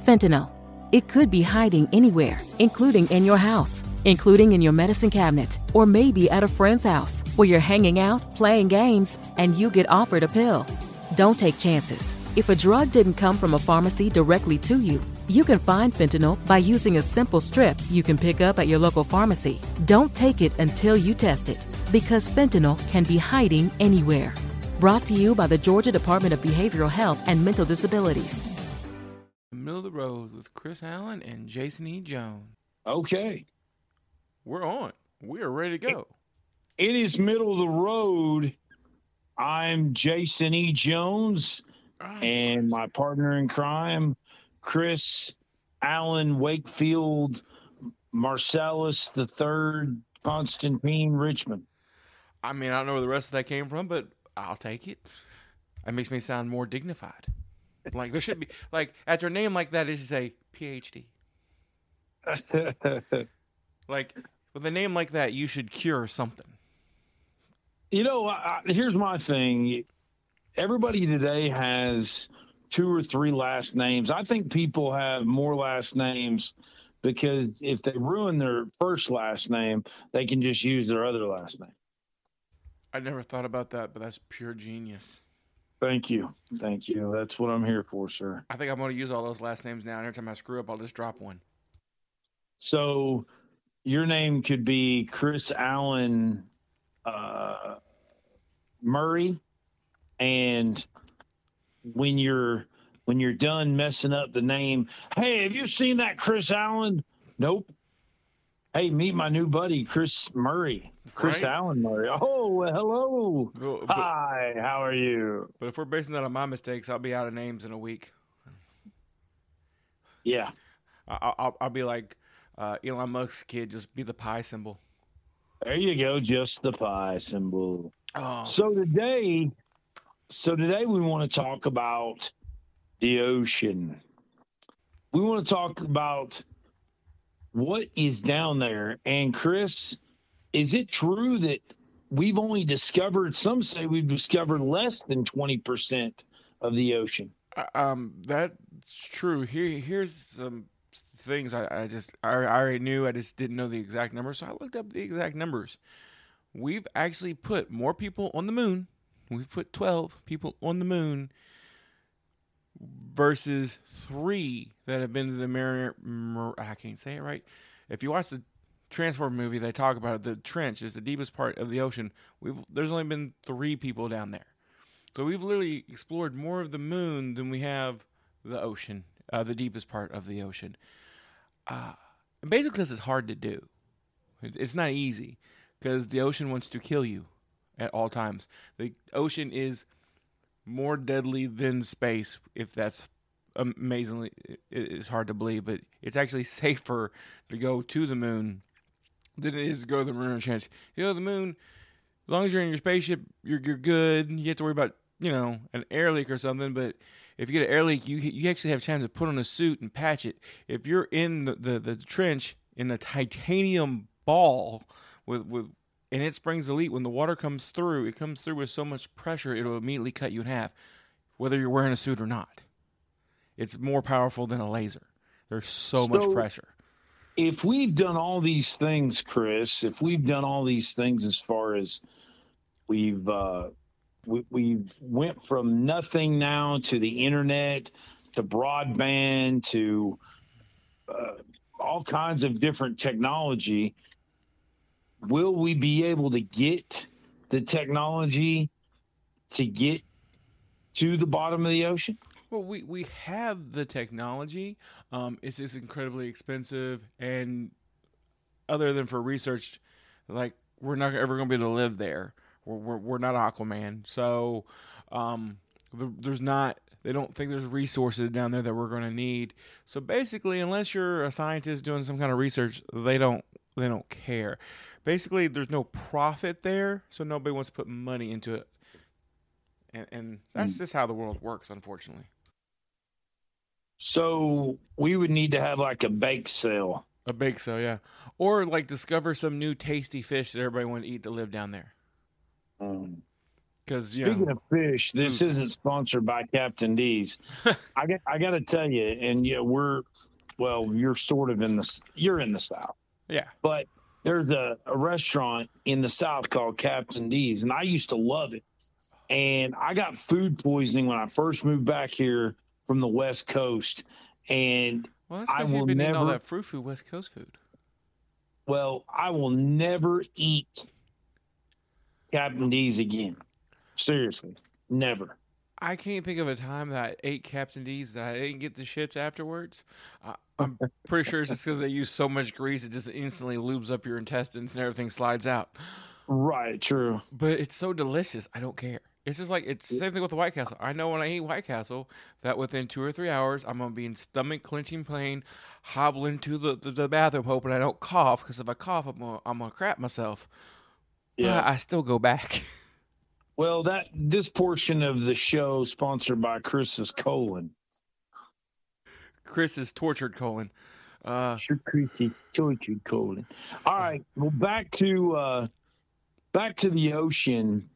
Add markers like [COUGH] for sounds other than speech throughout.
Fentanyl. It could be hiding anywhere, including in your house, including in your medicine cabinet, or maybe at a friend's house where you're hanging out, playing games, and you get offered a pill. Don't take chances. If a drug didn't come from a pharmacy directly to you, you can find fentanyl by using a simple strip you can pick up at your local pharmacy. Don't take it until you test it, because fentanyl can be hiding anywhere. Brought to you by the Georgia Department of Behavioral Health and Mental Disabilities. Middle of the road with Chris Allen and Jason E. Jones. Okay. We're on. We are ready to go. It is middle of the road. I'm Jason E. Jones, and my partner in crime, Chris Allen Wakefield Marcellus the Third Constantine Richmond. I mean, I don't know where the rest of that came from, but I'll take it. It makes me sound more dignified. Like there should be like after a name like that is should PhD. [LAUGHS] Like with a name like that, you should cure something. You know, I- here's my thing. Everybody today has two or three last names. I think people have more last names because if they ruin their first last name, they can just use their other last name. I never thought about that, but that's pure genius. Thank you. Thank you. That's what I'm here for, sir. I think I'm going to use all those last names now. And every time I screw up, I'll just drop one. So your name could be Chris Allen uh, Murray, and when you're when you're done messing up the name, hey, have you seen that Chris Allen? Nope. Hey, meet my new buddy Chris Murray. Chris Right. Allen Murray. Oh, well, hello. But, but, Hi, how are you? but if we're basing that on my mistakes, I'll be out of names in a week. Yeah. I- I'll, I'll be like uh, Elon Musk's kid, just be the pi symbol. There you go, just the pie symbol. Oh, So today, so today we want to talk about the ocean. We want to talk about what is down there. And Chris, is it true that we've only discovered? Some say we've discovered less than twenty percent of the ocean. Uh, um, that's true. Here, here's some things I, I just I, I already knew. I just didn't know the exact numbers, so I looked up the exact numbers. We've actually put more people on the moon. We've put twelve people on the moon versus three that have been to the Mariner. Mar I can't say it right. If you watch the Transform movie, they talk about it. The trench is the deepest part of the ocean. We've there's only been three people down there. So we've literally explored more of the moon than we have the ocean, uh, the deepest part of the ocean. Uh, and basically, this is hard to do. It- It's not easy because the ocean wants to kill you at all times. The ocean is more deadly than space, if that's amazingly it's hard to believe, but it's actually [LAUGHS] safer to go to the moon than it is to go to the moon. on Chance, you know, the moon as long as you're in your spaceship, you're you're good. You have to worry about you know an air leak or something. But if you get an air leak, you you actually have time to put on a suit and patch it. If you're in the the, the trench in a titanium ball with with and it springs leak when the water comes through, it comes through with so much pressure it'll immediately cut you in half, whether you're wearing a suit or not. It's more powerful than a laser. There's so, much pressure. if we've done all these things, Chris, if we've done all these things as far as we've uh, we, we've went from nothing now to the internet to broadband to uh, all kinds of different technology, will we be able to get the technology to get to the bottom of the ocean? Well, we, we have the technology. Um, it's just incredibly expensive, and other than for research, like we're not ever going to be able to live there. We're we're, we're not Aquaman, so um, the, there's not. They don't think there's resources down there that we're going to need. So basically, unless you're a scientist doing some kind of research, they don't they don't care. Basically, there's no profit there, so nobody wants to put money into it. And, and that's just how the world works, unfortunately. So we would need to have like a bake sale. A bake sale, yeah. Or like discover some new tasty fish that everybody want to eat to live down there. Um, Because Speaking of fish, this food. isn't sponsored by Captain D's. [LAUGHS] I got I got to tell you, and yeah, we're well, you're sort of in the you're in the south, yeah, but there's a, a restaurant in the south called Captain D's, and I used to love it. And I got food poisoning when I first moved back here from the West Coast, and well, I will been eating all never- that frou frou West Coast food. well, I will never eat Captain D's again. Seriously, never. I can't think of a time that I ate Captain D's that I didn't get the shits afterwards. I, I'm pretty sure it's just because they use so much grease it just instantly lubes up your intestines and everything slides out. Right, true. But it's so delicious, I don't care. It's just like it's the same thing with the White Castle. I know when I eat White Castle that within two or three hours I'm gonna be in stomach clenching pain, hobbling to the, the, the bathroom hoping I don't cough because if I cough I'm gonna, I'm gonna crap myself. Yeah. But I still go back. [LAUGHS] Well, that this portion of the show sponsored by Chris's colon. Chris is tortured colon. Uh, Sure, Chrissy tortured colon. All right, well, back to uh, back to the ocean.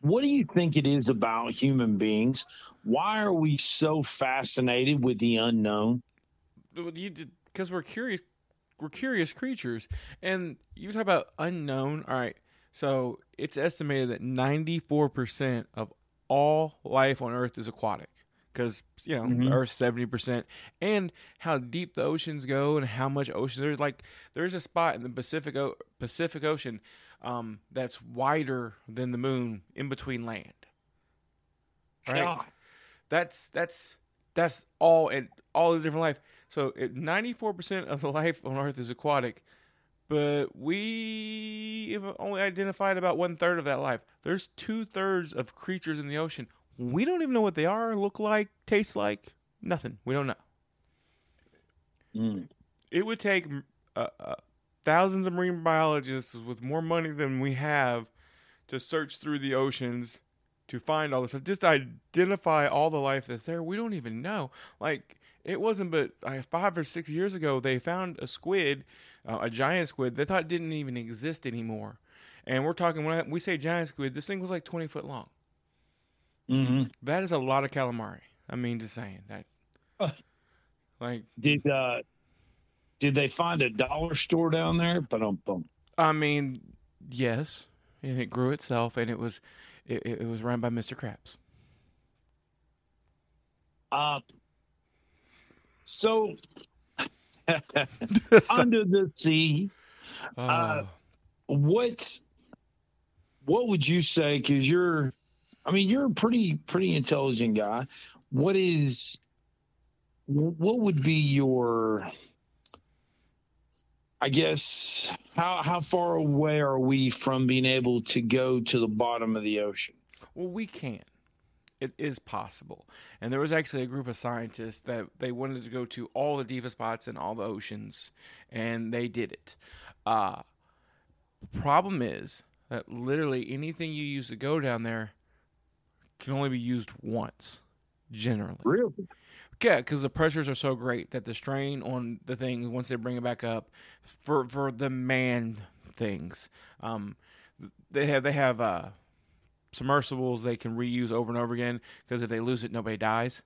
What do you think it is about human beings? Why are we so fascinated with the unknown? Because we're curious we're curious creatures and you talk about unknown all right so it's estimated that 94% of all life on earth is aquatic because you know Mhm. earth's 70% and how deep the oceans go and how much ocean there's like there's a spot in the pacific o- pacific ocean um, that's wider than the moon in between land right God. that's that's that's all and all the different life. So ninety four percent of the [LAUGHS] life on Earth is aquatic, but we have only identified about one third of that life. There's two thirds of creatures in the ocean. We don't even know what they are, look like, taste like, nothing. We don't know. Mm. It would take uh, uh, thousands of marine biologists with more money than we have to search through the oceans to find all this stuff. Just identify all the life that's there. We don't even know. Like it wasn't, but uh, five or six years ago, they found a squid, uh, a giant squid. They thought didn't even exist anymore. And we're talking when I, we say giant squid, this thing was like twenty foot long. hmm That is a lot of calamari. I mean, just saying that. [LAUGHS] like Did uh, did they find a dollar store down there? Ba-dum-bum. I mean, yes, and it grew itself, and it was it, it was run by Mr. Krabs. Uh, so [LAUGHS] under the sea, Oh, uh, what what would you say? Because you're, I mean, you're a pretty pretty intelligent guy. What is what would be your I guess how how far away are we from being able to go to the bottom of the ocean? well, we can. It is possible, and there was actually a group of scientists that they wanted to go to all the deepest spots in all the oceans, and they did it. Uh, problem is that literally anything you use to go down there can only be used once, generally. Really? Yeah, because the pressures are so great that the strain on the thing once they bring it back up for for the manned things, um, they have they have uh, submersibles they can reuse over and over again because if they lose it, nobody dies.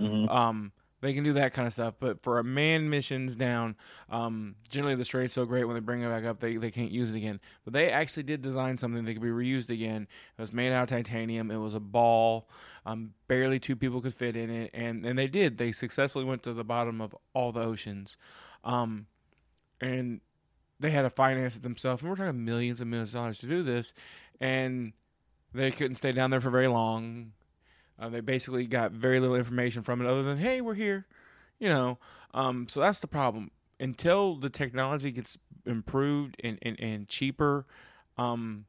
Mhm. Um, they can do that kind of stuff, but for a manned missions down, um, generally the strain's so great when they bring it back up, they, they can't use it again. But they actually did design something that could be reused again. It was made out of titanium. It was a ball. Um, barely two people could fit in it, and and they did. They successfully went to the bottom of all the oceans, um, and they had to finance it themselves. And we're talking millions and millions of dollars to do this, and they couldn't stay down there for very long. Uh, they basically got very little information from it other than, hey, we're here, you know. Um, so that's the problem. Until the technology gets improved and, and, and cheaper, um,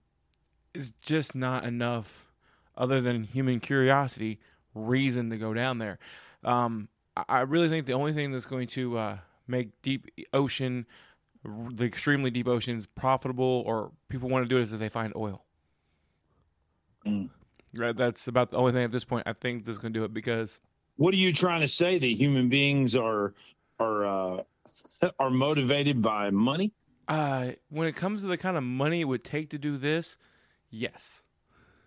it's just not enough, other than human curiosity, reason to go down there. Um, I, really think the only thing that's going to uh, make deep ocean, the extremely deep oceans, profitable or people want to do it is if they find oil. Mm. Right, that's about the only thing at this point I think that's going to do it because What are you trying to say? That human beings are are uh, [LAUGHS] are motivated by money? uh, when it comes to the kind of money it would take to do this, yes.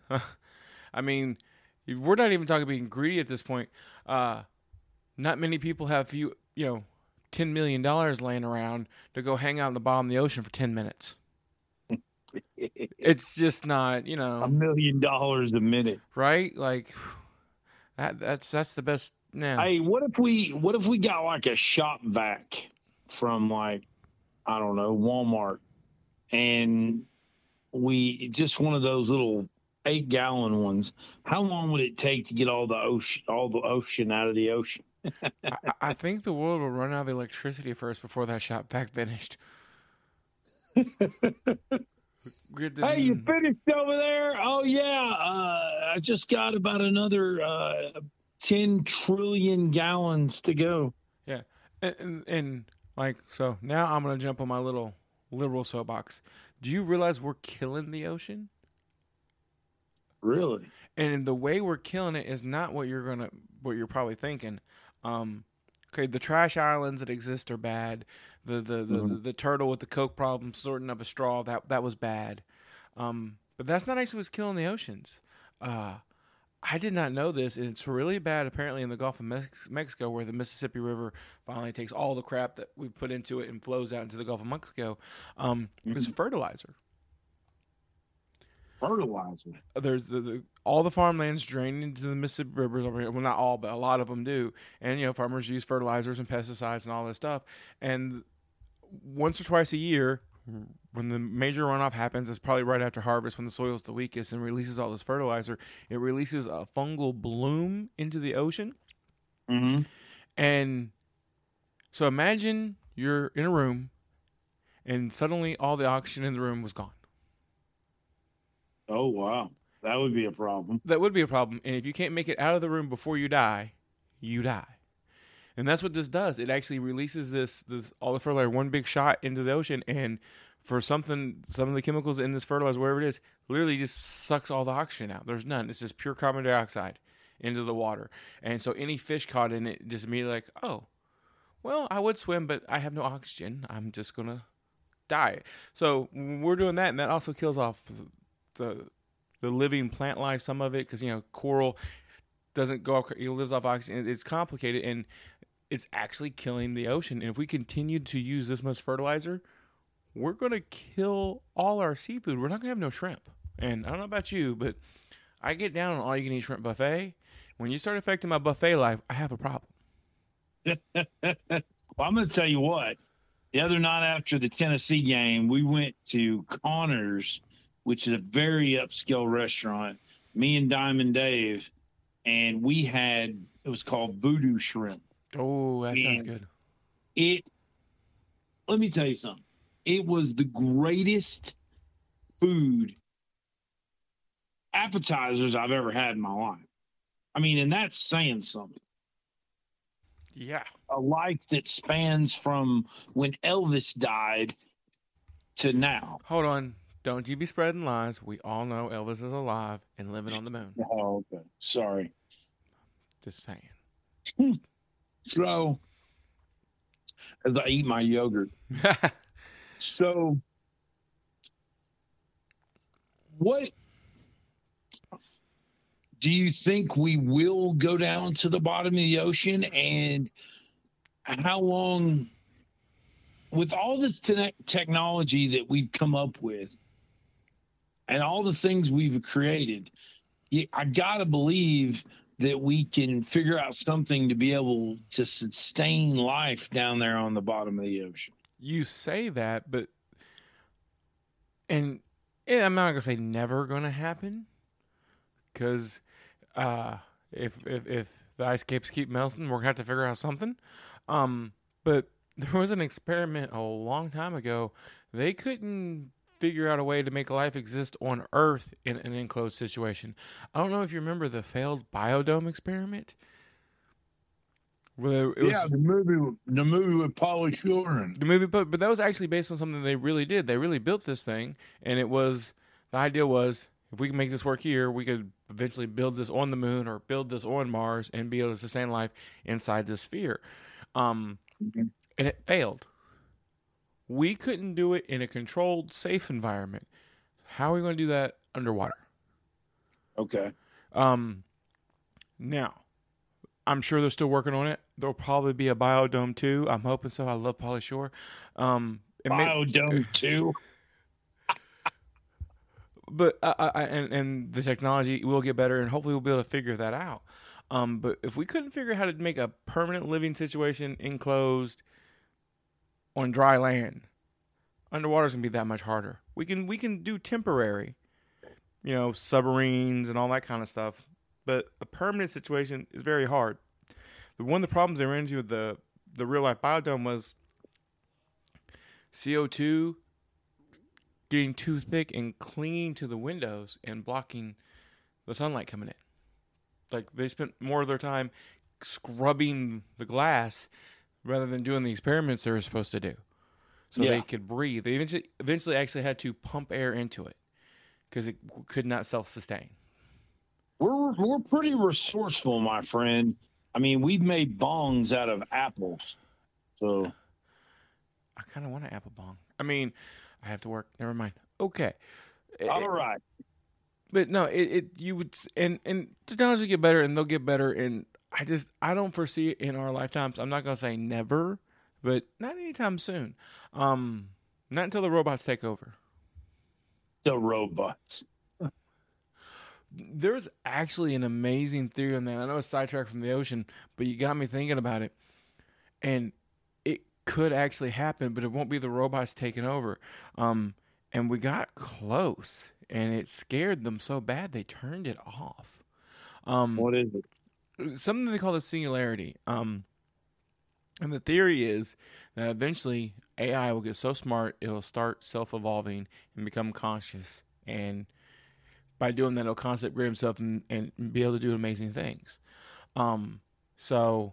[LAUGHS] I mean, we're not even talking about being greedy at this point. Uh, not many people have you you know ten million dollars laying around to go hang out in the bottom of the ocean for ten minutes. It's just not you know a million dollars a minute, right? Like that. That's that's the best. Now, hey, what if we what if we got like a shop vac from like I don't know Walmart, and we just one of those little eight gallon ones. How long would it take to get all the ocean all the ocean out of the ocean? [LAUGHS] I, I, think the world will run out of electricity first before that shop vac finished. [LAUGHS] hey, you finished over there? Oh yeah, uh, I just got about another uh, ten trillion gallons to go. Yeah, and, and, and like so now I'm gonna jump on my little liberal soapbox. Do you realize we're killing the ocean? Really? And the way we're killing it is not what you're gonna what you're probably thinking. Um, okay, the trash islands that exist are bad. The the the, mm-hmm. the, the turtle with the coke problem sorting up a straw that that was bad. Um, but that's not actually what's killing the oceans. Uh, I did not know this. and It's really bad apparently in the Gulf of Mex- Mexico, where the Mississippi River finally takes all the crap that we've put into it and flows out into the Gulf of Mexico. Um, mm-hmm. It's fertilizer fertilizer. There's the, the, all the farmlands drain into the Mississippi rivers. Over here. Well, not all, but a lot of them do. And you know, farmers use fertilizers and pesticides and all this stuff. And once or twice a year, when the major runoff happens, it's probably right after harvest when the soil's the weakest and releases all this fertilizer. It releases a fungal bloom into the ocean. Mm-hmm. And so imagine you're in a room and suddenly all the oxygen in the room was gone. Oh wow, that would be a problem. That would be a problem. And if you can't make it out of the room before you die, you die. And that's what this does. It actually releases this this all the fertilizer one big shot into the ocean, and for something, some of the chemicals in this fertilizer, wherever it is, literally just sucks all the oxygen out. There's none. It's just pure carbon dioxide into the water. And so any fish caught in it just immediately like, oh, well, I would swim, but I have no oxygen. I'm just gonna die. So we're doing that, and that also kills off the the living plant life, some of it, because you know coral doesn't go, it lives off oxygen. It's complicated and it's actually killing the ocean. And if we continue to use this much fertilizer, we're going to kill all our seafood. We're not going to have no shrimp. And I don't know about you, but I get down on all you can eat shrimp buffet. When you start affecting my buffet life, I have a problem. [LAUGHS] well, I'm going to tell you what. The other night after the Tennessee game, we went to Connors which is a very upscale restaurant. Me and Diamond Dave, and we had it was called Voodoo Shrimp. Oh, that and sounds good. It. Let me tell you something. It was the greatest food appetizers I've ever had in my life. I mean, and that's saying something. Yeah. A life that spans from when Elvis died to now. Hold on. Don't you be spreading lies. We all know Elvis is alive and living on the moon. [LAUGHS] Oh, okay. Sorry. Just saying. Hmm. so, as I eat my yogurt. [LAUGHS] so, what do you think we will go down to the bottom of the ocean? And how long, with all the te- technology that we've come up with, and all the things we've created, I got to believe that we can figure out something to be able to sustain life down there on the bottom of the ocean. You say that, but and, I'm not gonna say never gonna happen, because uh, if if if the ice caps keep melting, we're gonna have to figure out something. Um, but [LAUGHS] there was an experiment a long time ago. They couldn't figure out a way to make life exist on Earth in an enclosed situation. I don't know if you remember the failed biodome experiment. Where it was, yeah, the movie, the movie with Pauly Shore. The movie, but but that was actually based on something they really did. They really built this thing, and it was the idea was if we can make this work here, we could eventually build this on the moon or build this on Mars and be able to sustain life inside this sphere. Um, mm-hmm. and it failed we couldn't do it in a controlled, safe environment. How are we going to do that underwater? Okay. Um, now, I'm sure they're still working on it. There'll probably be a biodome too. I'm hoping so. I love Pauly Shore. Um, it may- biodome [LAUGHS] too. but uh, I, and and the technology will get better, and hopefully we'll be able to figure that out. Um, but if we couldn't figure out how to make a permanent living situation enclosed on dry land, underwater's gonna be that much harder. We can we can do temporary, you know, submarines and all that kind of stuff, but a permanent situation is very hard. The one of the problems they ran into with the the real life biodome was CO two getting too thick and clinging to the windows and blocking the sunlight coming in. Like they spent more of their time scrubbing the glass rather than doing the experiments they were supposed to do, so yeah. they could breathe. They eventually, eventually actually had to pump air into it because it could not self sustain. We're we're pretty resourceful, my friend. I mean, we've made bongs out of apples, so I kind of want an apple bong. I mean, I have to work. Never mind. Okay. All it, right but no, it, it you would and and technology get better and they'll get better and I just I don't foresee it in our lifetimes. I'm not gonna say never, but not anytime soon. Um, not until the robots take over. The robots. There's actually an amazing theory on that. I know it's sidetracked from the ocean, but you got me thinking about it. And it could actually happen, but it won't be the robots taking over. Um, and we got close and it scared them so bad they turned it off. Um, what is it? Something they call the singularity. Um, and the theory is that eventually AI will get so smart it'll start self evolving and become conscious, and by doing that, it'll constantly upgrade himself and, and be able to do amazing things. Um, so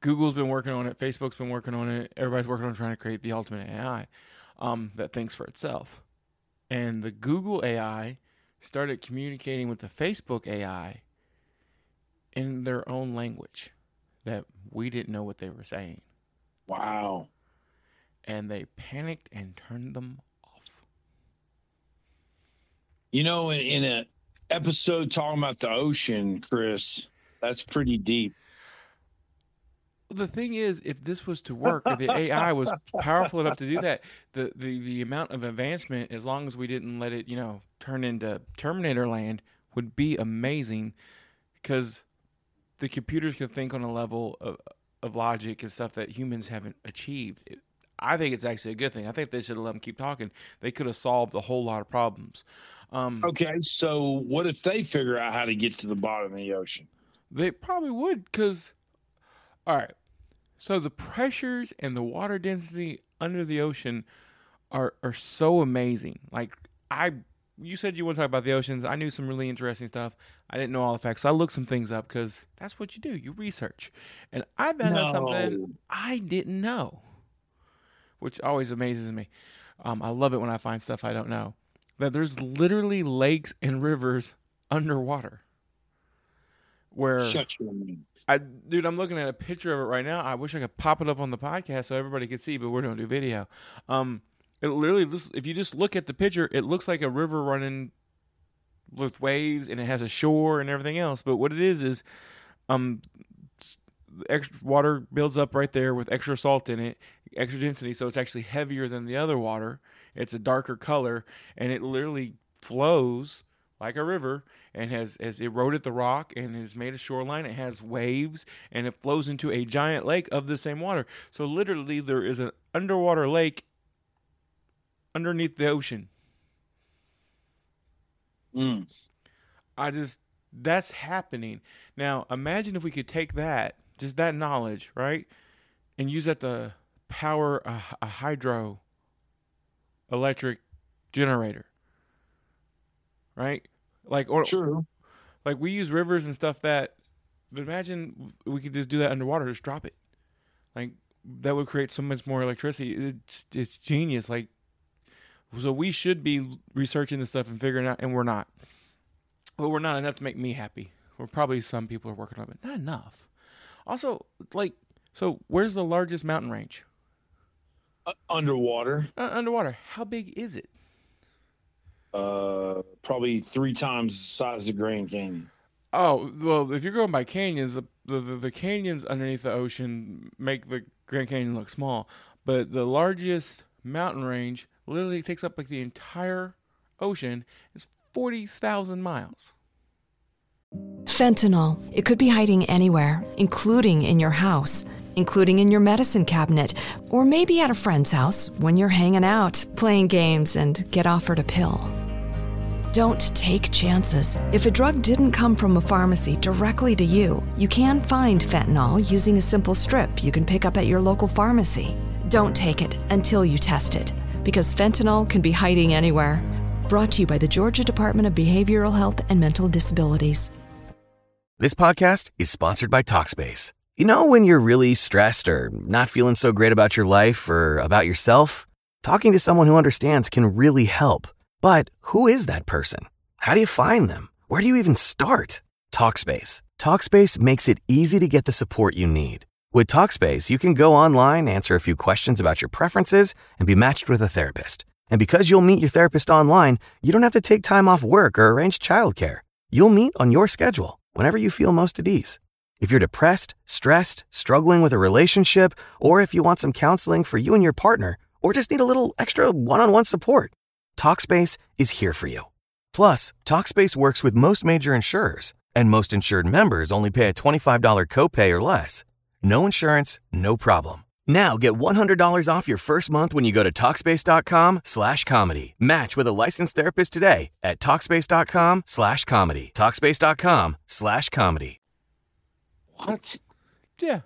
Google's been working on it, Facebook's been working on it, everybody's working on trying to create the ultimate AI um, that thinks for itself and the Google AI started communicating with the Facebook AI in their own language that we didn't know what they were saying. Wow. And they panicked and turned them off. You know, in, in an episode talking about the ocean, Chris, that's pretty deep the thing is, if this was to work, if the AI was powerful enough to do that, the, the, the amount of advancement, as long as we didn't let it, you know, turn into Terminator land, would be amazing because the computers can think on a level of, of logic and stuff that humans haven't achieved. It, I think it's actually a good thing. I think they should have let them keep talking. They could have solved a whole lot of problems. Um, okay, so what if they figure out how to get to the bottom of the ocean? They probably would, because, all right, so the pressures and the water density under the ocean are are so amazing. Like I you said you want to talk about the oceans. I knew some really interesting stuff. I didn't know all the facts. So I looked some things up because that's what you do. You research. And I found no. out something I didn't know, which always amazes me. Um, I love it when I find stuff I don't know. That there's literally lakes and rivers underwater where Shut your mouth. I dude, I'm looking at a picture of it right now. I wish I could pop it up on the podcast so everybody could see, but we're gonna do video. Um, it literally, if you just look at the picture, it looks like a river running with waves, and it has a shore and everything else. But what it is is, um, extra water builds up right there with extra salt in it, extra density, so it's actually heavier than the other water. It's a darker color, and it literally flows like a river and has, has eroded the rock and has made a shoreline. It has waves and it flows into a giant lake of the same water. So literally, there is an underwater lake underneath the ocean. Mm. I just that's happening now. Imagine if we could take that, just that knowledge, right, and use that to power a, a hydro electric generator right? Like or True. like we use rivers and stuff that but imagine we could just do that underwater, just drop it. Like that would create so much more electricity. It's it's genius. Like so we should be researching this stuff and figuring out and we're not. Well, we're not enough to make me happy. We're probably some people are working on it, not enough. Also, like so where's the largest mountain range? Uh, underwater. Uh, underwater. How big is it? Uh, probably three times the size of Grand Canyon. Oh well, if you're going by canyons, the, the the canyons underneath the ocean make the Grand Canyon look small, but the largest mountain range literally takes up like the entire ocean. It's forty thousand miles. Fentanyl. It could be hiding anywhere, including in your house, including in your medicine cabinet, or maybe at a friend's house when you're hanging out, playing games, and get offered a pill. Don't take chances. If a drug didn't come from a pharmacy directly to you, you can find fentanyl using a simple strip you can pick up at your local pharmacy. Don't take it until you test it, because fentanyl can be hiding anywhere. Brought to you by the Georgia Department of Behavioral Health and Mental Disabilities. This podcast is sponsored by Talkspace. You know, when you're really stressed or not feeling so great about your life or about yourself? Talking to someone who understands can really help. But who is that person? How do you find them? Where do you even start? Talkspace. Talkspace makes it easy to get the support you need. With Talkspace, you can go online, answer a few questions about your preferences, and be matched with a therapist. And because you'll meet your therapist online, you don't have to take time off work or arrange childcare. You'll meet on your schedule, whenever you feel most at ease. If you're depressed, stressed, struggling with a relationship, or if you want some counseling for you and your partner, or just need a little extra one on one support, Talkspace is here for you. Plus, Talkspace works with most major insurers, and most insured members only pay a $25 copay or less. No insurance, no problem. Now get $100 off your first month when you go to Talkspace.com slash comedy. Match with a licensed therapist today at Talkspace.com slash comedy. Talkspace.com slash comedy. What? Yeah.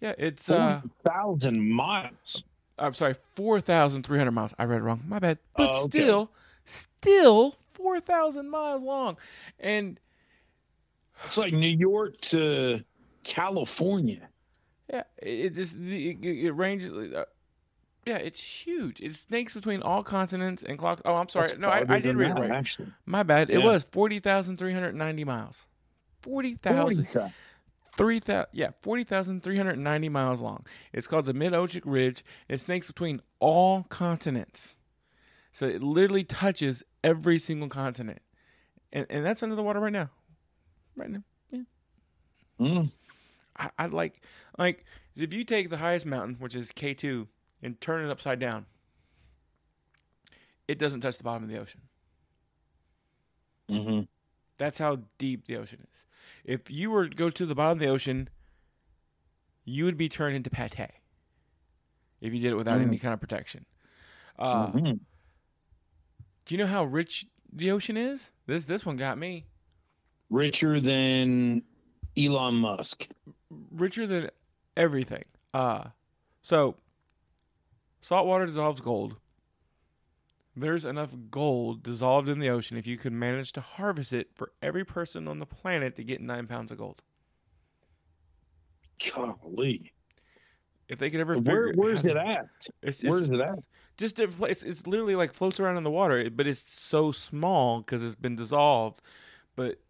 Yeah, it's uh thousand miles. I'm sorry, 4,300 miles. I read it wrong. My bad. But Oh, okay. still, still 4,000 miles long. And It's like New York to California. yeah, it just it, it, ranges. Uh, yeah, it's huge. It snakes between all continents and clocks. Oh, I'm sorry. That's no, I, I did read it right. Actually, My bad. It Yeah. was 40,390 miles. 40,000. 40,000. Three thousand, yeah, forty thousand three hundred ninety miles long. It's called the Mid-Oceanic Ridge. It snakes between all continents, so it literally touches every single continent, and and that's under the water right now, right now. Yeah, Mm. I, I like like if you take the highest mountain, which is K two, and turn it upside down, it doesn't touch the bottom of the ocean. hmm That's how deep the ocean is. If you were to go to the bottom of the ocean, you would be turned into pate if you did it without Mm. any kind of protection. Uh, Mhm. Do you know how rich the ocean is? This this one got me Richer than Elon Musk. Richer than everything. Uh, so salt water dissolves gold. There's enough gold dissolved in the ocean if you could manage to harvest it for every person on the planet to get nine pounds of gold. Golly, If they could ever where where's how it at? It's, Where's it at? just different place. It's literally like floats around in the water, but it's so small because it's been dissolved. But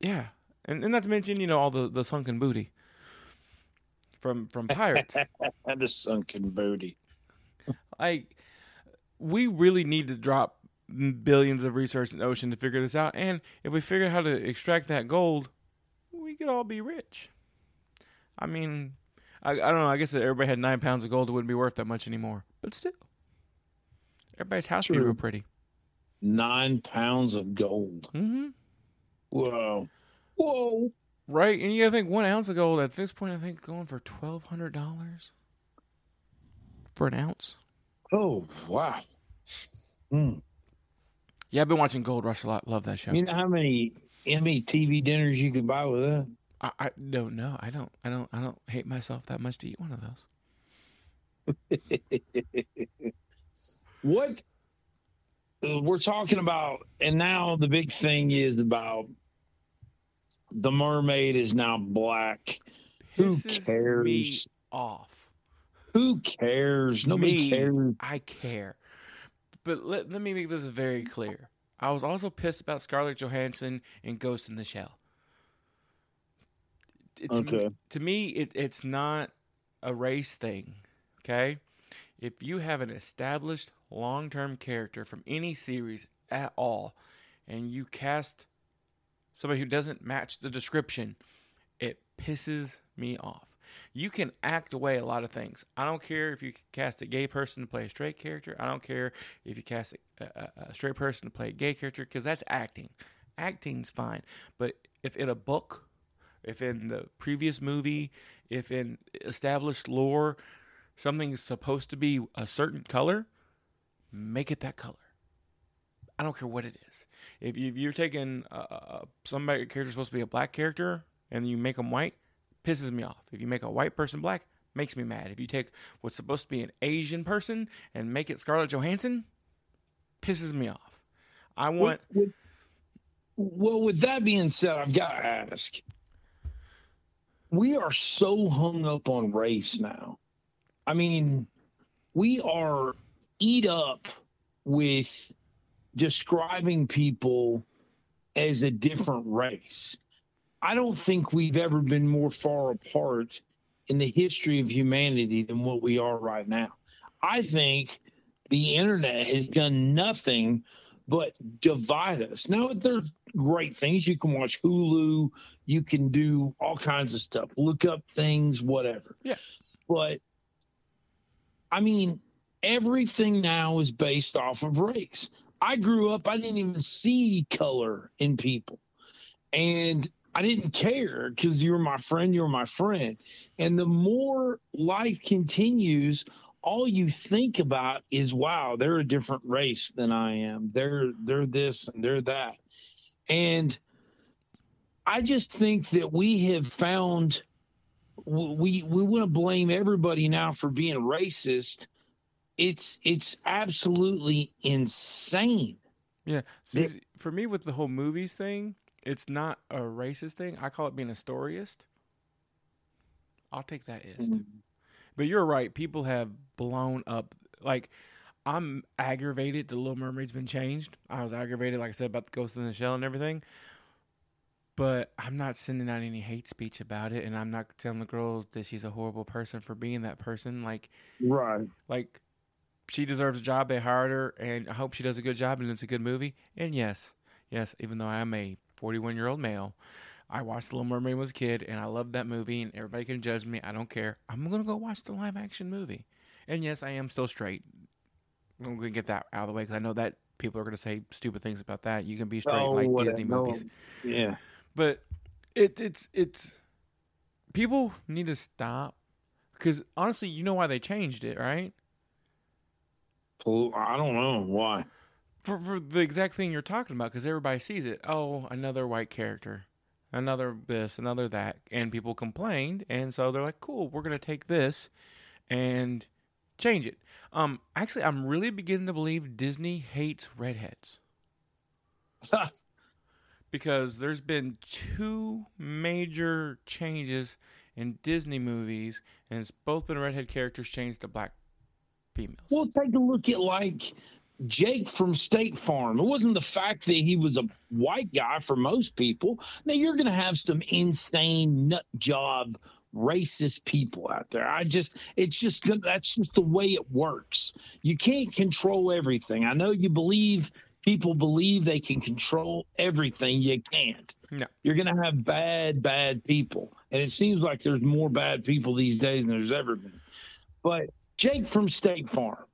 yeah, and, and not to mention you know all the, the sunken booty from from [LAUGHS] pirates. And a sunken booty. like we really need to drop billions of research in the ocean to figure this out. And if we figure out how to extract that gold, we could all be rich. I mean, I, I don't know. I guess if everybody had nine pounds of gold, it wouldn't be worth that much anymore. But still, everybody's house would be real pretty. Nine pounds of gold. Mm-hmm. Whoa. Whoa. Right, and you gotta think one ounce of gold at this point. I think going for twelve hundred dollars for an ounce. Oh wow. Mm. Yeah, I've been watching Gold Rush a lot. Love that show. You know how many Emmy TV dinners you could buy with that? I, I don't know. I don't. I don't. I don't hate myself that much to eat one of those. [LAUGHS] what uh, we're talking about, and now the big thing is about the mermaid is now black. Who cares? me off. Who cares? Nobody Me, cares. I care. But let, let me make this very clear. I was also pissed about Scarlett Johansson and Ghost in the Shell. It's, Okay. To me, it, it's not a race thing. Okay? If you have an established long term character from any series at all, and you cast somebody who doesn't match the description, it pisses me off. You can act away a lot of things. I don't care if you cast a gay person to play a straight character. I don't care if you cast a, a, a straight person to play a gay character because that's acting. Acting's fine. But if in a book, if in the previous movie, if in established lore, something is supposed to be a certain color, make it that color. I don't care what it is. If, you, are taking uh, uh somebody character supposed to be a black character and you make them white, pisses me off. If you make a white person black, makes me mad. If you take what's supposed to be an Asian person and make it Scarlett Johansson, pisses me off. I want. With, with, well, with that being said, I've got to ask. We are so hung up on race now. I mean, we are eat up with describing people as a different race. I don't think we've ever been more far apart in the history of humanity than what we are right now. I think the internet has done nothing but divide us. Now, there's great things. You can watch Hulu, you can do all kinds of stuff, look up things, whatever. Yeah. But I mean, everything now is based off of race. I grew up, I didn't even see color in people. And I didn't care because you were my friend, you were my friend. And the more life continues, all you think about is, wow, they're a different race than I am. They're they're this and they're that. And I just think that we have found we we want to blame everybody now for being racist. It's it's absolutely insane. Yeah. See, for me with the whole movies thing, it's not a racist thing. I call it being a storyist. I'll take that ist. Mm-hmm. But you're right. People have blown up. Like, I'm aggravated. The Little Mermaid's been changed. I was aggravated, like I said, about the Ghost in the Shell and everything. But I'm not sending out any hate speech about it, and I'm not telling the girl that she's a horrible person for being that person. Like, right? Like, she deserves a job. They hired her, and I hope she does a good job, and it's a good movie. And yes, yes, even though I am a 41 year old male. I watched The Little Mermaid was a kid, and I loved that movie. And everybody can judge me. I don't care. I'm gonna go watch the live action movie. And yes, I am still straight. I'm gonna get that out of the way because I know that people are gonna say stupid things about that. You can be straight oh, like Disney movies. Yeah, but it, it's it's people need to stop because honestly, you know why they changed it, right? I don't know why for, for the exact thing you're talking about because everybody sees it. Oh, another white character, another this, another that, and people complained, and so they're like, "Cool, we're gonna take this and change it." Um, actually, I'm really beginning to believe Disney hates redheads [LAUGHS] because there's been two major changes in Disney movies, and it's both been redhead characters changed to black females. Well, take a look at like Jake from State Farm. It wasn't the fact that he was a white guy for most people. Now you're going to have some insane nut job racist people out there. I just it's just that's just the way it works. You can't control everything. I know you believe people believe they can control everything. You can't. No. You're going to have bad bad people. And it seems like there's more bad people these days than there's ever been. But Jake from State Farm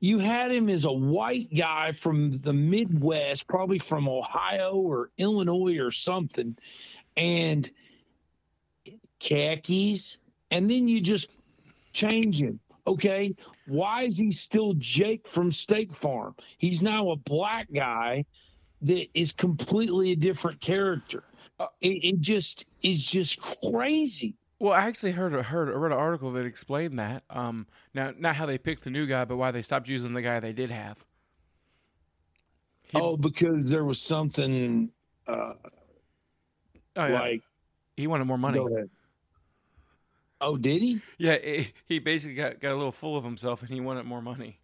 you had him as a white guy from the Midwest, probably from Ohio or Illinois or something, and khakis, and then you just change him. Okay, why is he still Jake from State Farm? He's now a black guy that is completely a different character. Uh, it, it just is just crazy. Well, I actually heard heard read an article that explained that. Um, now not how they picked the new guy, but why they stopped using the guy they did have. He, oh, because there was something uh, oh, yeah. like he wanted more money. Oh, did he? Yeah, he basically got, got a little full of himself, and he wanted more money.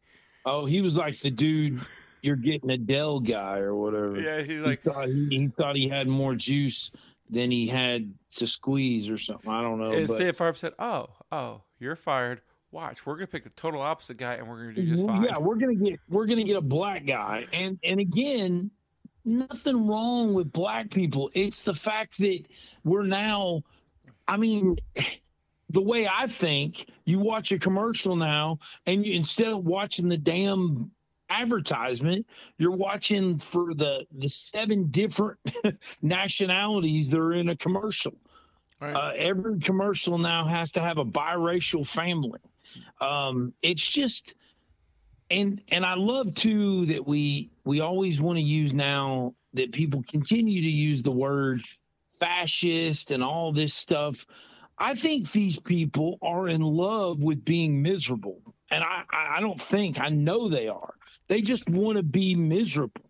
Oh, he was like the dude you're getting a Dell guy or whatever. Yeah, he's like he thought he, he thought he had more juice than he had to squeeze or something. I don't know. And State Farm said, "Oh, oh, you're fired. watch. We're gonna pick the total opposite guy, and we're gonna do just fine. Yeah, we're gonna get we're gonna get a black guy, and and again, nothing wrong with black people. It's the fact that we're now. I mean, [SIGHS] the way I think, you watch a commercial now, and you, instead of watching the damn advertisement, you're watching for the the seven different [LAUGHS] nationalities that are in a commercial. Right. Uh, every commercial now has to have a biracial family. Um, it's just, and and I love too that we we always want to use now that people continue to use the word fascist and all this stuff. I think these people are in love with being miserable. And I, I don't think, I know they are. They just want to be miserable.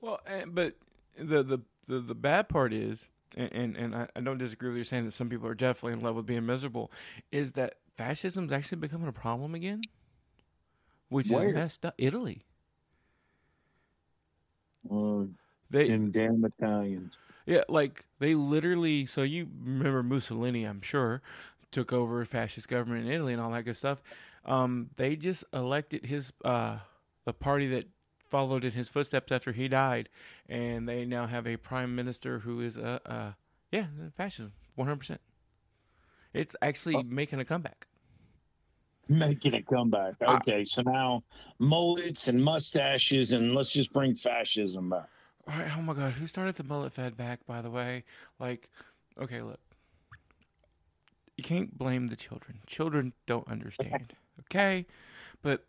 Well, but the, the, the, the bad part is, and, and I, I don't disagree with you saying that some people are definitely in love with being miserable, is that fascism is actually becoming a problem again, which Where? is messed up. Italy. Well, they and damn Italians. Yeah, like they literally. So you remember Mussolini? I'm sure took over a fascist government in Italy and all that good stuff. Um, they just elected his uh, the party that followed in his footsteps after he died, and they now have a prime minister who is a uh, uh, yeah fascism 100. percent It's actually oh. making a comeback. Making a comeback. Okay, so now mullets and mustaches, and let's just bring fascism back. Right, oh my God, who started the mullet fad back? By the way, like, okay, look, you can't blame the children. Children don't understand. Okay, but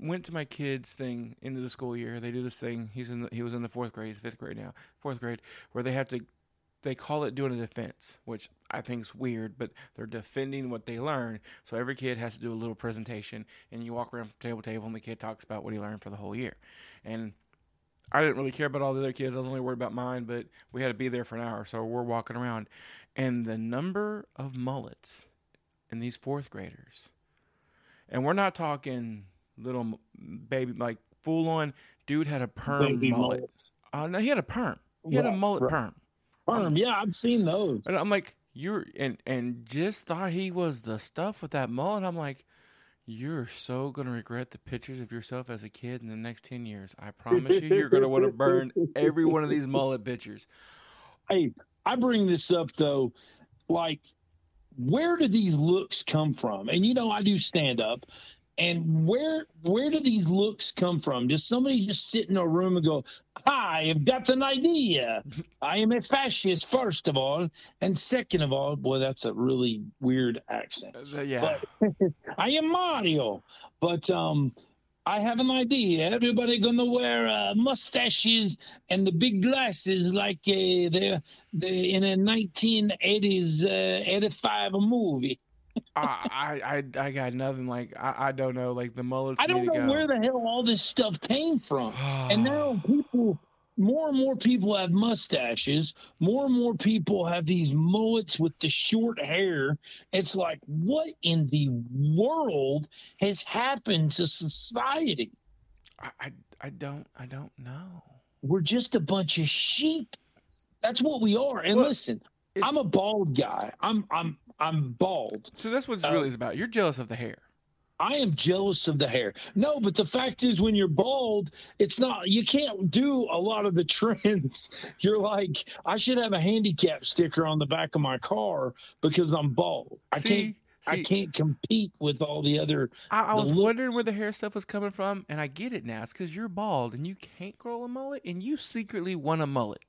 went to my kids' thing into the school year. They do this thing. He's in. The, he was in the fourth grade, he's fifth grade now, fourth grade, where they have to. They call it doing a defense, which I think is weird, but they're defending what they learn. So every kid has to do a little presentation, and you walk around table to table, and the kid talks about what he learned for the whole year. And I didn't really care about all the other kids. I was only worried about mine, but we had to be there for an hour, so we're walking around, and the number of mullets in these fourth graders, and we're not talking little baby like full on dude had a perm baby mullet. mullet. Uh, no, he had a perm. He had a mullet right. perm. Perm, yeah, I've seen those. And I'm like, you're and and just thought he was the stuff with that mullet. I'm like, you're so gonna regret the pictures of yourself as a kid in the next ten years. I promise you, you're gonna want to burn every one of these mullet pictures. Hey, I bring this up though, like, where do these looks come from? And you know, I do stand up, and where where do these looks come from? Does somebody just sit in a room and go, "I have got an idea. I am a fascist, first of all, and second of all, boy, that's a really weird accent. Uh, yeah, but, [LAUGHS] I am Mario, but um, I have an idea. Everybody gonna wear uh, mustaches and the big glasses like uh, they're, they're in a 1980s, uh, 85 movie. I, I I got nothing. Like I, I don't know. Like the mullets. I don't know go. where the hell all this stuff came from. [SIGHS] and now people, more and more people have mustaches. More and more people have these mullets with the short hair. It's like, what in the world has happened to society? I I, I don't I don't know. We're just a bunch of sheep. That's what we are. And well, listen, it, I'm a bald guy. I'm I'm I'm bald. So that's what it really uh, is about. You're jealous of the hair. I am jealous of the hair. No, but the fact is, when you're bald, it's not, you can't do a lot of the [LAUGHS] trends. You're like, I should have a handicap sticker on the back of my car because I'm bald. I see, can't. See, I can't compete with all the other. I, I was look. wondering where the hair stuff was coming from, and I get it now. It's because you're bald and you can't grow a mullet, and you secretly want a mullet.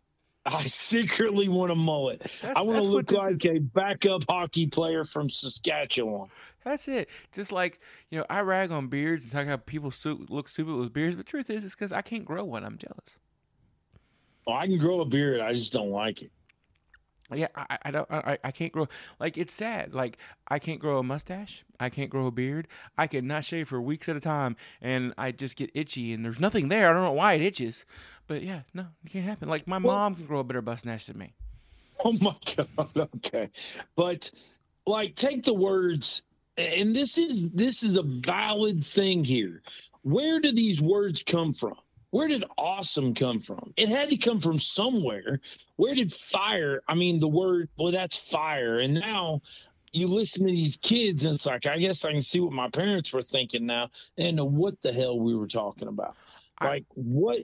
I secretly want a mullet. That's, I want to look like is. a backup hockey player from Saskatchewan. That's it. Just like you know, I rag on beards and talk about people stu- look stupid with beards, but the truth is, it's because I can't grow one. I'm jealous. Well, I can grow a beard. I just don't like it yeah, I, I don't, I, I can't grow. Like it's sad. Like I can't grow a mustache. I can't grow a beard. I can not shave for weeks at a time, and I just get itchy, and there's nothing there. I don't know why it itches, but yeah, no, it can't happen. Like my well, mom can grow a better mustache than me. [LAUGHS] Oh my god. [LAUGHS] Okay, but like take the words, and this is this is a valid thing here. Where do these words come from? Where did awesome come from? It had to come from somewhere. Where did fire? I mean, the word, well, that's fire. And now you listen to these kids, and it's like I guess I can see what my parents were thinking now, and what the hell we were talking about. I- Like what,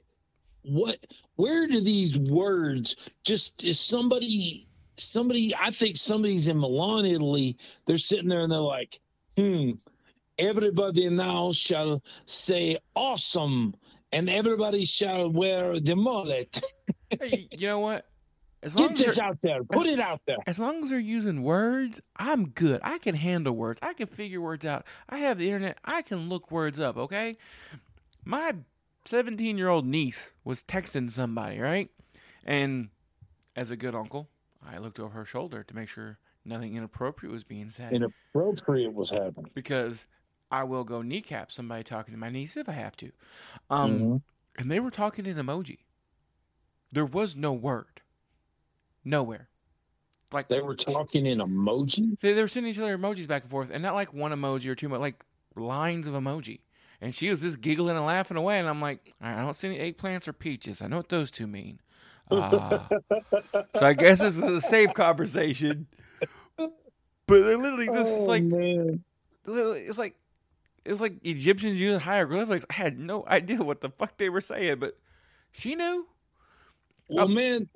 what, where do these words just is somebody? Somebody, I think somebody's in Milan, Italy. They're sitting there and they're like, hmm. Everybody now shall say awesome, and everybody shall wear the mullet. [LAUGHS] Hey, you know what? As long Get as this out there. Put it out there. as long as they're using words, I'm good. I can handle words. I can figure words out. I have the internet. I can look words up, okay? My 17 year old niece was texting somebody, right? And as a good uncle, I looked over her shoulder to make sure nothing inappropriate was being said. Inappropriate was happening. because I will go kneecap somebody talking to my niece if I have to. Um, Mhm. And they were talking in emoji. There was no word. Nowhere. Like They were talking in emoji. They, they were sending each other emojis back and forth, and not like one emoji or two, but like lines of emoji. And she was just giggling and laughing away, and I'm like, All right, I don't see any eggplants or peaches. I know what those two mean. Uh, so I guess this is a safe conversation. But they're literally just Oh, like, man. literally, it's like, it's like Egyptians using hieroglyphics. I had no idea what the fuck they were saying, but she knew. Well, Um, man,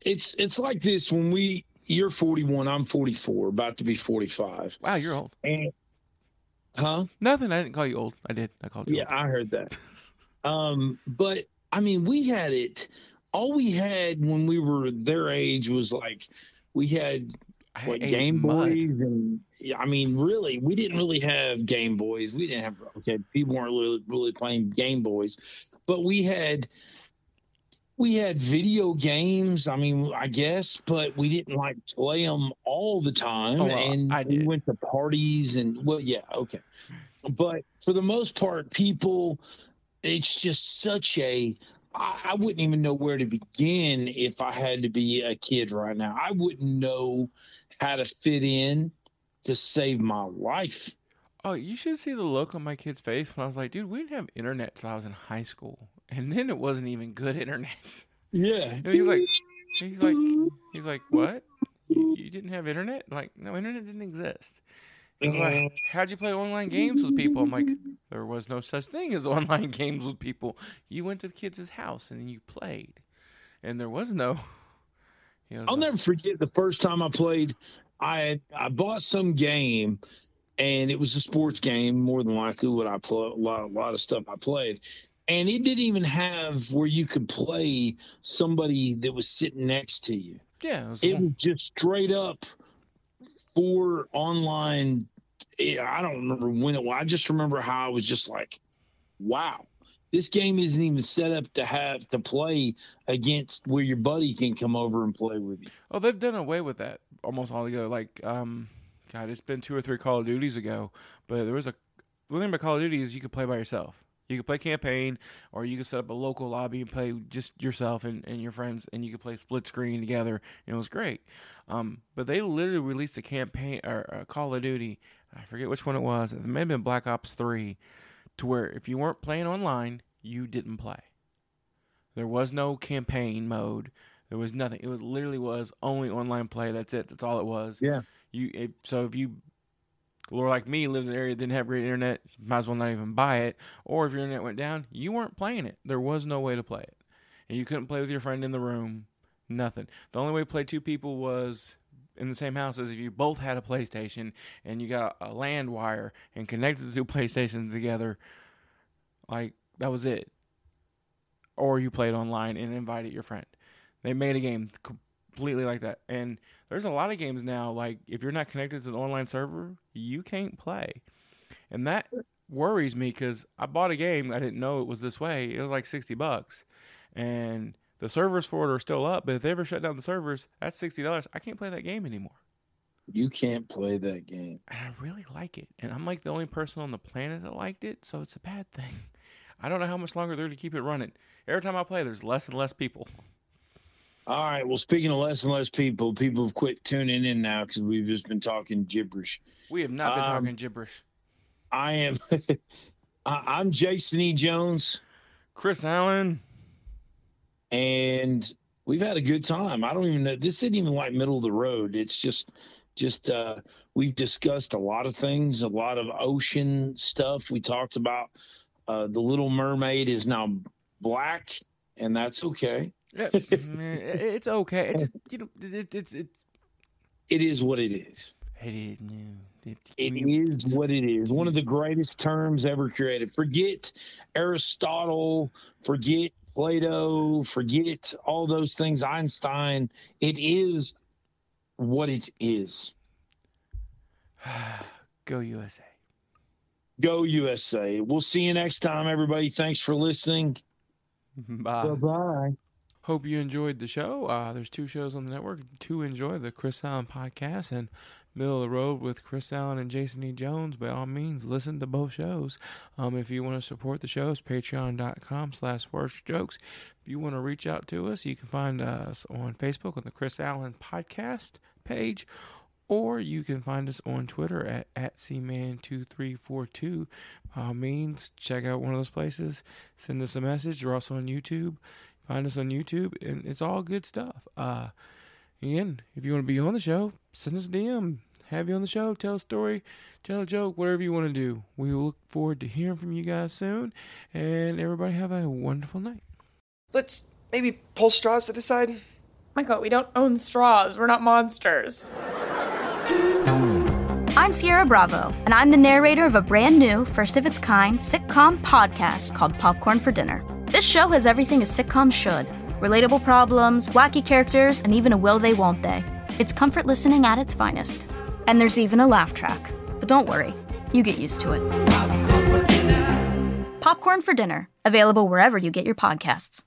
it's it's like this when we. You're 41. I'm 44, about to be 45. Wow, you're old. And huh? Nothing. I didn't call you old. I did. I called you Yeah, old. I heard that. [LAUGHS] Um, but I mean, we had it. All we had when we were their age was like we had What Game mud. Boys and yeah, I mean, really, we didn't really have Game Boys. We didn't have okay, people weren't really, really playing Game Boys, but we had we had video games. I mean, I guess, but we didn't like play them all the time. Oh, and I we went to parties and well, yeah, okay, but for the most part, people, it's just such a I, wouldn't even know where to begin if I had to be a kid right now. I wouldn't know how to fit in to save my life. Oh, you should see the look on my kid's face when I was like, dude, we didn't have internet till I was in high school. And then it wasn't even good [LAUGHS] internet. Yeah. And he's like, he's like, he's like, what? You, you didn't have internet? Like, no, internet didn't exist. Like, How'd you play online games with people? I'm like, there was no such thing as [LAUGHS] online games with people. You went to kids' house and then you played. And there was no. You know, I'll never forget the first time I played. I I bought some game, and it was a sports game more than likely what I play. A lot, a lot of stuff I played, and it didn't even have where you could play somebody that was sitting next to you. Yeah, it was, It was just straight up for online. I don't remember when it was. I just remember how I was just like, wow. This game isn't even set up to have to play against where your buddy can come over and play with you. Oh, they've done away with that almost all altogether. Like, um, God, it's been two or three Call of Duties ago, but there was a. The thing about Call of Duty is you could play by yourself. You could play campaign, or you could set up a local lobby and play just yourself and, and your friends, and you could play split screen together, and it was great. Um, but they literally released a campaign or a Call of Duty. I forget which one it was. It may have been Black Ops Three, to where if you weren't playing online, you didn't play. There was no campaign mode. There was nothing. It was literally was only online play. That's it. That's all it was. Yeah. You it, so if you or like me lives in an area that didn't have great internet, might as well not even buy it. Or if your internet went down, you weren't playing it. There was no way to play it, and you couldn't play with your friend in the room. Nothing. The only way to play two people was in the same house as if you both had a PlayStation and you got a LAN wire and connected the two [LAUGHS] PlayStations together. Like that was it. Or you played online and invited your friend. They made a game completely like that. And there's a lot of games now like if you're not connected to the online server, you can't play. And that worries me cuz I bought a game, I didn't know it was this way. It was like 60 bucks. And the servers for it are still up, but if they ever shut down the servers, that's $60. I can't play that game anymore. You can't play that game. And I really like it. And I'm like the only person on the planet that liked it, so it's a bad thing. [LAUGHS] I don't know how much longer they're to keep it running. Every time I play, there's less and less people. All right. Well, speaking of less and less people, people have quit tuning in now because we've just been talking gibberish. We have not been Um, talking gibberish. I am. [LAUGHS] I'm Jason E. Jones, Chris Allen, and we've had a good time. I don't even know. This isn't even like middle of the road. It's just just uh, we've discussed a lot of things, a lot of ocean stuff. We talked about uh, the Little Mermaid is now black, and that's okay. Yeah, [LAUGHS] it's okay. It's you know it, it's it's It is what it is. it is no. It, It what it is. One of the greatest terms ever created. Forget Aristotle, forget Plato, forget all those things, Einstein. It is what it is. [SIGHS] Go USA. Go USA. We'll see you next time, everybody. Thanks for listening. [LAUGHS] Bye. bye. Hope you enjoyed the show. Uh, there's two shows on the network to enjoy the Chris Allen podcast and Middle of the Road with Chris Allen and Jason E. Jones. By all means, listen to both shows. Um, if you want to support the shows, patreon.com slash worst jokes. If you want to reach out to us, you can find us on Facebook on the Chris Allen podcast page or you can find us on Twitter at, at cman2342. By all means, check out one of those places. Send us a message. We're also on YouTube. Find us on YouTube, and it's all good stuff. Uh, again, if you want to be on the show, send us a DM. Have you on the show, tell a story, tell a joke, whatever you want to do. We will look forward to hearing from you guys soon. And everybody have a wonderful night. Let's maybe pull straws to decide. Michael, we don't own straws. We're not monsters. I'm Sierra Bravo, and I'm the narrator of a brand new, first of its kind sitcom podcast called Popcorn for Dinner. This show has everything a sitcom should relatable problems, wacky characters, and even a will they, won't they. It's comfort listening at its finest. And there's even a laugh track. But don't worry, you get used to it. Popcorn for Dinner, available wherever you get your podcasts.